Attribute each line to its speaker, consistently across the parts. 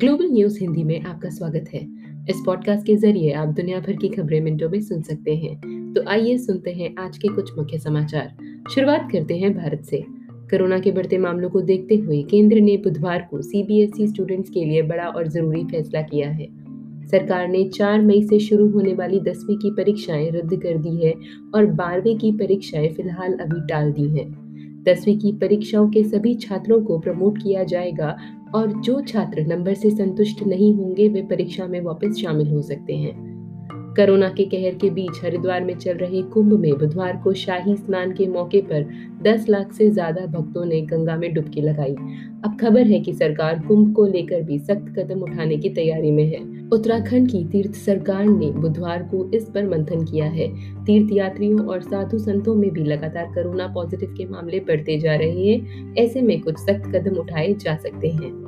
Speaker 1: Global news Hindi में आपका स्वागत है। इस पॉडकास्ट के ज़रिए आप दुनिया भर की खबरें मिनटों में सुन सकते हैं। तो आइए सुनते हैं आज के कुछ मुख्य समाचार। शुरुआत करते हैं भारत से। कोरोना के बढ़ते मामलों को देखते हुए केंद्र ने बुधवार को सीबीएसई स्टूडेंट्स के लिए बड़ा और ज़रूरी फैसला किया है। सरकार ने 4 मई से शुरू होने वाली दसवीं की परीक्षाएँ रद्द कर दी है और बारहवीं की परीक्षाएँ फ़िलहाल अभी टाल दी हैं। दसवीं की परीक्षाओं के सभी छात्रों को प्रमोट किया जाएगा और जो छात्र नंबर से संतुष्ट नहीं होंगे, वे परीक्षा में वापस शामिल हो सकते हैं। कोरोना के कहर के बीच हरिद्वार में चल रहे कुंभ में बुधवार को शाही स्नान के मौके पर 10 लाख से ज़्यादा भक्तों ने गंगा में डुबकी लगाई। अब खबर है कि सरकार कुंभ को लेकर भी सख्त कदम उठाने की तैयारी में है। उत्तराखंड की तीर्थ सरकार ने बुधवार को इस पर मंथन किया है। तीर्थ यात्रियों और साधु संतों में भी लगातार कोरोना पॉजिटिव के मामले बढ़ते जा रहे हैं। ऐसे में कुछ सख्त कदम उठाए जा सकते हैं।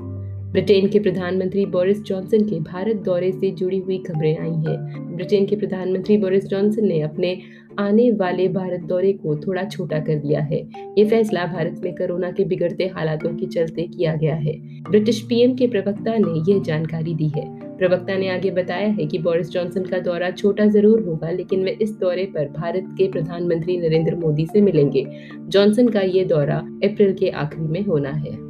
Speaker 1: ब्रिटेन के प्रधानमंत्री बोरिस जॉनसन के भारत दौरे से जुड़ी हुई खबरें आई हैं। ब्रिटेन के प्रधानमंत्री बोरिस जॉनसन ने अपने आने वाले भारत दौरे को थोड़ा छोटा कर दिया है। ये फैसला भारत में कोरोना के बिगड़ते हालातों के चलते किया गया है। ब्रिटिश पीएम के प्रवक्ता ने यह जानकारी दी है। प्रवक्ता ने आगे बताया है कि बोरिस जॉनसन का दौरा छोटा ज़रूर होगा, लेकिन वे इस दौरे पर भारत के प्रधानमंत्री नरेंद्र मोदी से मिलेंगे। जॉनसन का ये दौरा अप्रैल के आखिरी में होना है।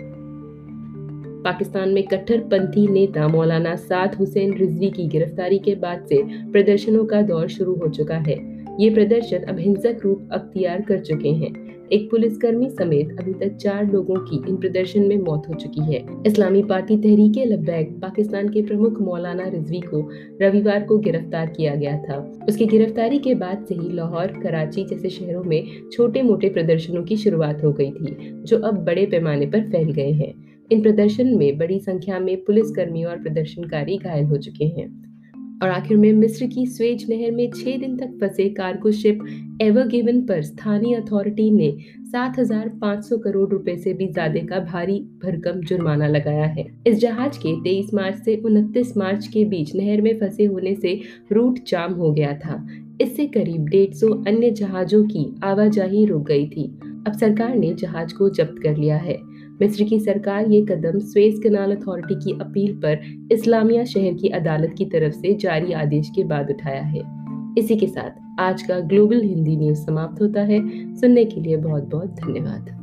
Speaker 1: पाकिस्तान में कट्टरपंथी नेता मौलाना साद हुसैन रिजवी की गिरफ्तारी के बाद से प्रदर्शनों का दौर शुरू हो चुका है। ये प्रदर्शन अब हिंसक रूप अख्तियार कर चुके हैं। एक पुलिसकर्मी समेत अभी तक चार लोगों की इन प्रदर्शन में मौत हो चुकी है। इस्लामी पार्टी तहरीके लब्बैक पाकिस्तान के प्रमुख मौलाना रिजवी को रविवार को गिरफ़्तार किया गया था। उसकी गिरफ्तारी के बाद से ही लाहौर, कराची जैसे शहरों में छोटे मोटे प्रदर्शनों की शुरुआत हो गई थी, जो अब बड़े पैमाने पर फैल गए हैं। इन प्रदर्शन में बड़ी संख्या में पुलिसकर्मी और प्रदर्शनकारी घायल हो चुके हैं। और आखिर में मिस्र की स्वेज नहर में छह दिन तक फंसे कार्गो शिप एवर गिवन पर स्थानीय अथॉरिटी ने 7,500 करोड़ रुपए से भी ज़्यादा का भारी भरकम जुर्माना लगाया है। इस जहाज़ के 23 मार्च से 29 मार्च के बीच नहर में फंसे होने से रूट जाम हो गया था। इससे करीब 150 अन्य जहाजों की आवाजाही रुक गई थी। अब सरकार ने जहाज़ को जब्त कर लिया है। मिस्र की सरकार ये कदम स्वेज कनाल अथॉरिटी की अपील पर इस्लामिया शहर की अदालत की तरफ़ से जारी आदेश के बाद उठाया है। इसी के साथ आज का ग्लोबल हिंदी न्यूज़ समाप्त होता है। सुनने के लिए बहुत बहुत धन्यवाद।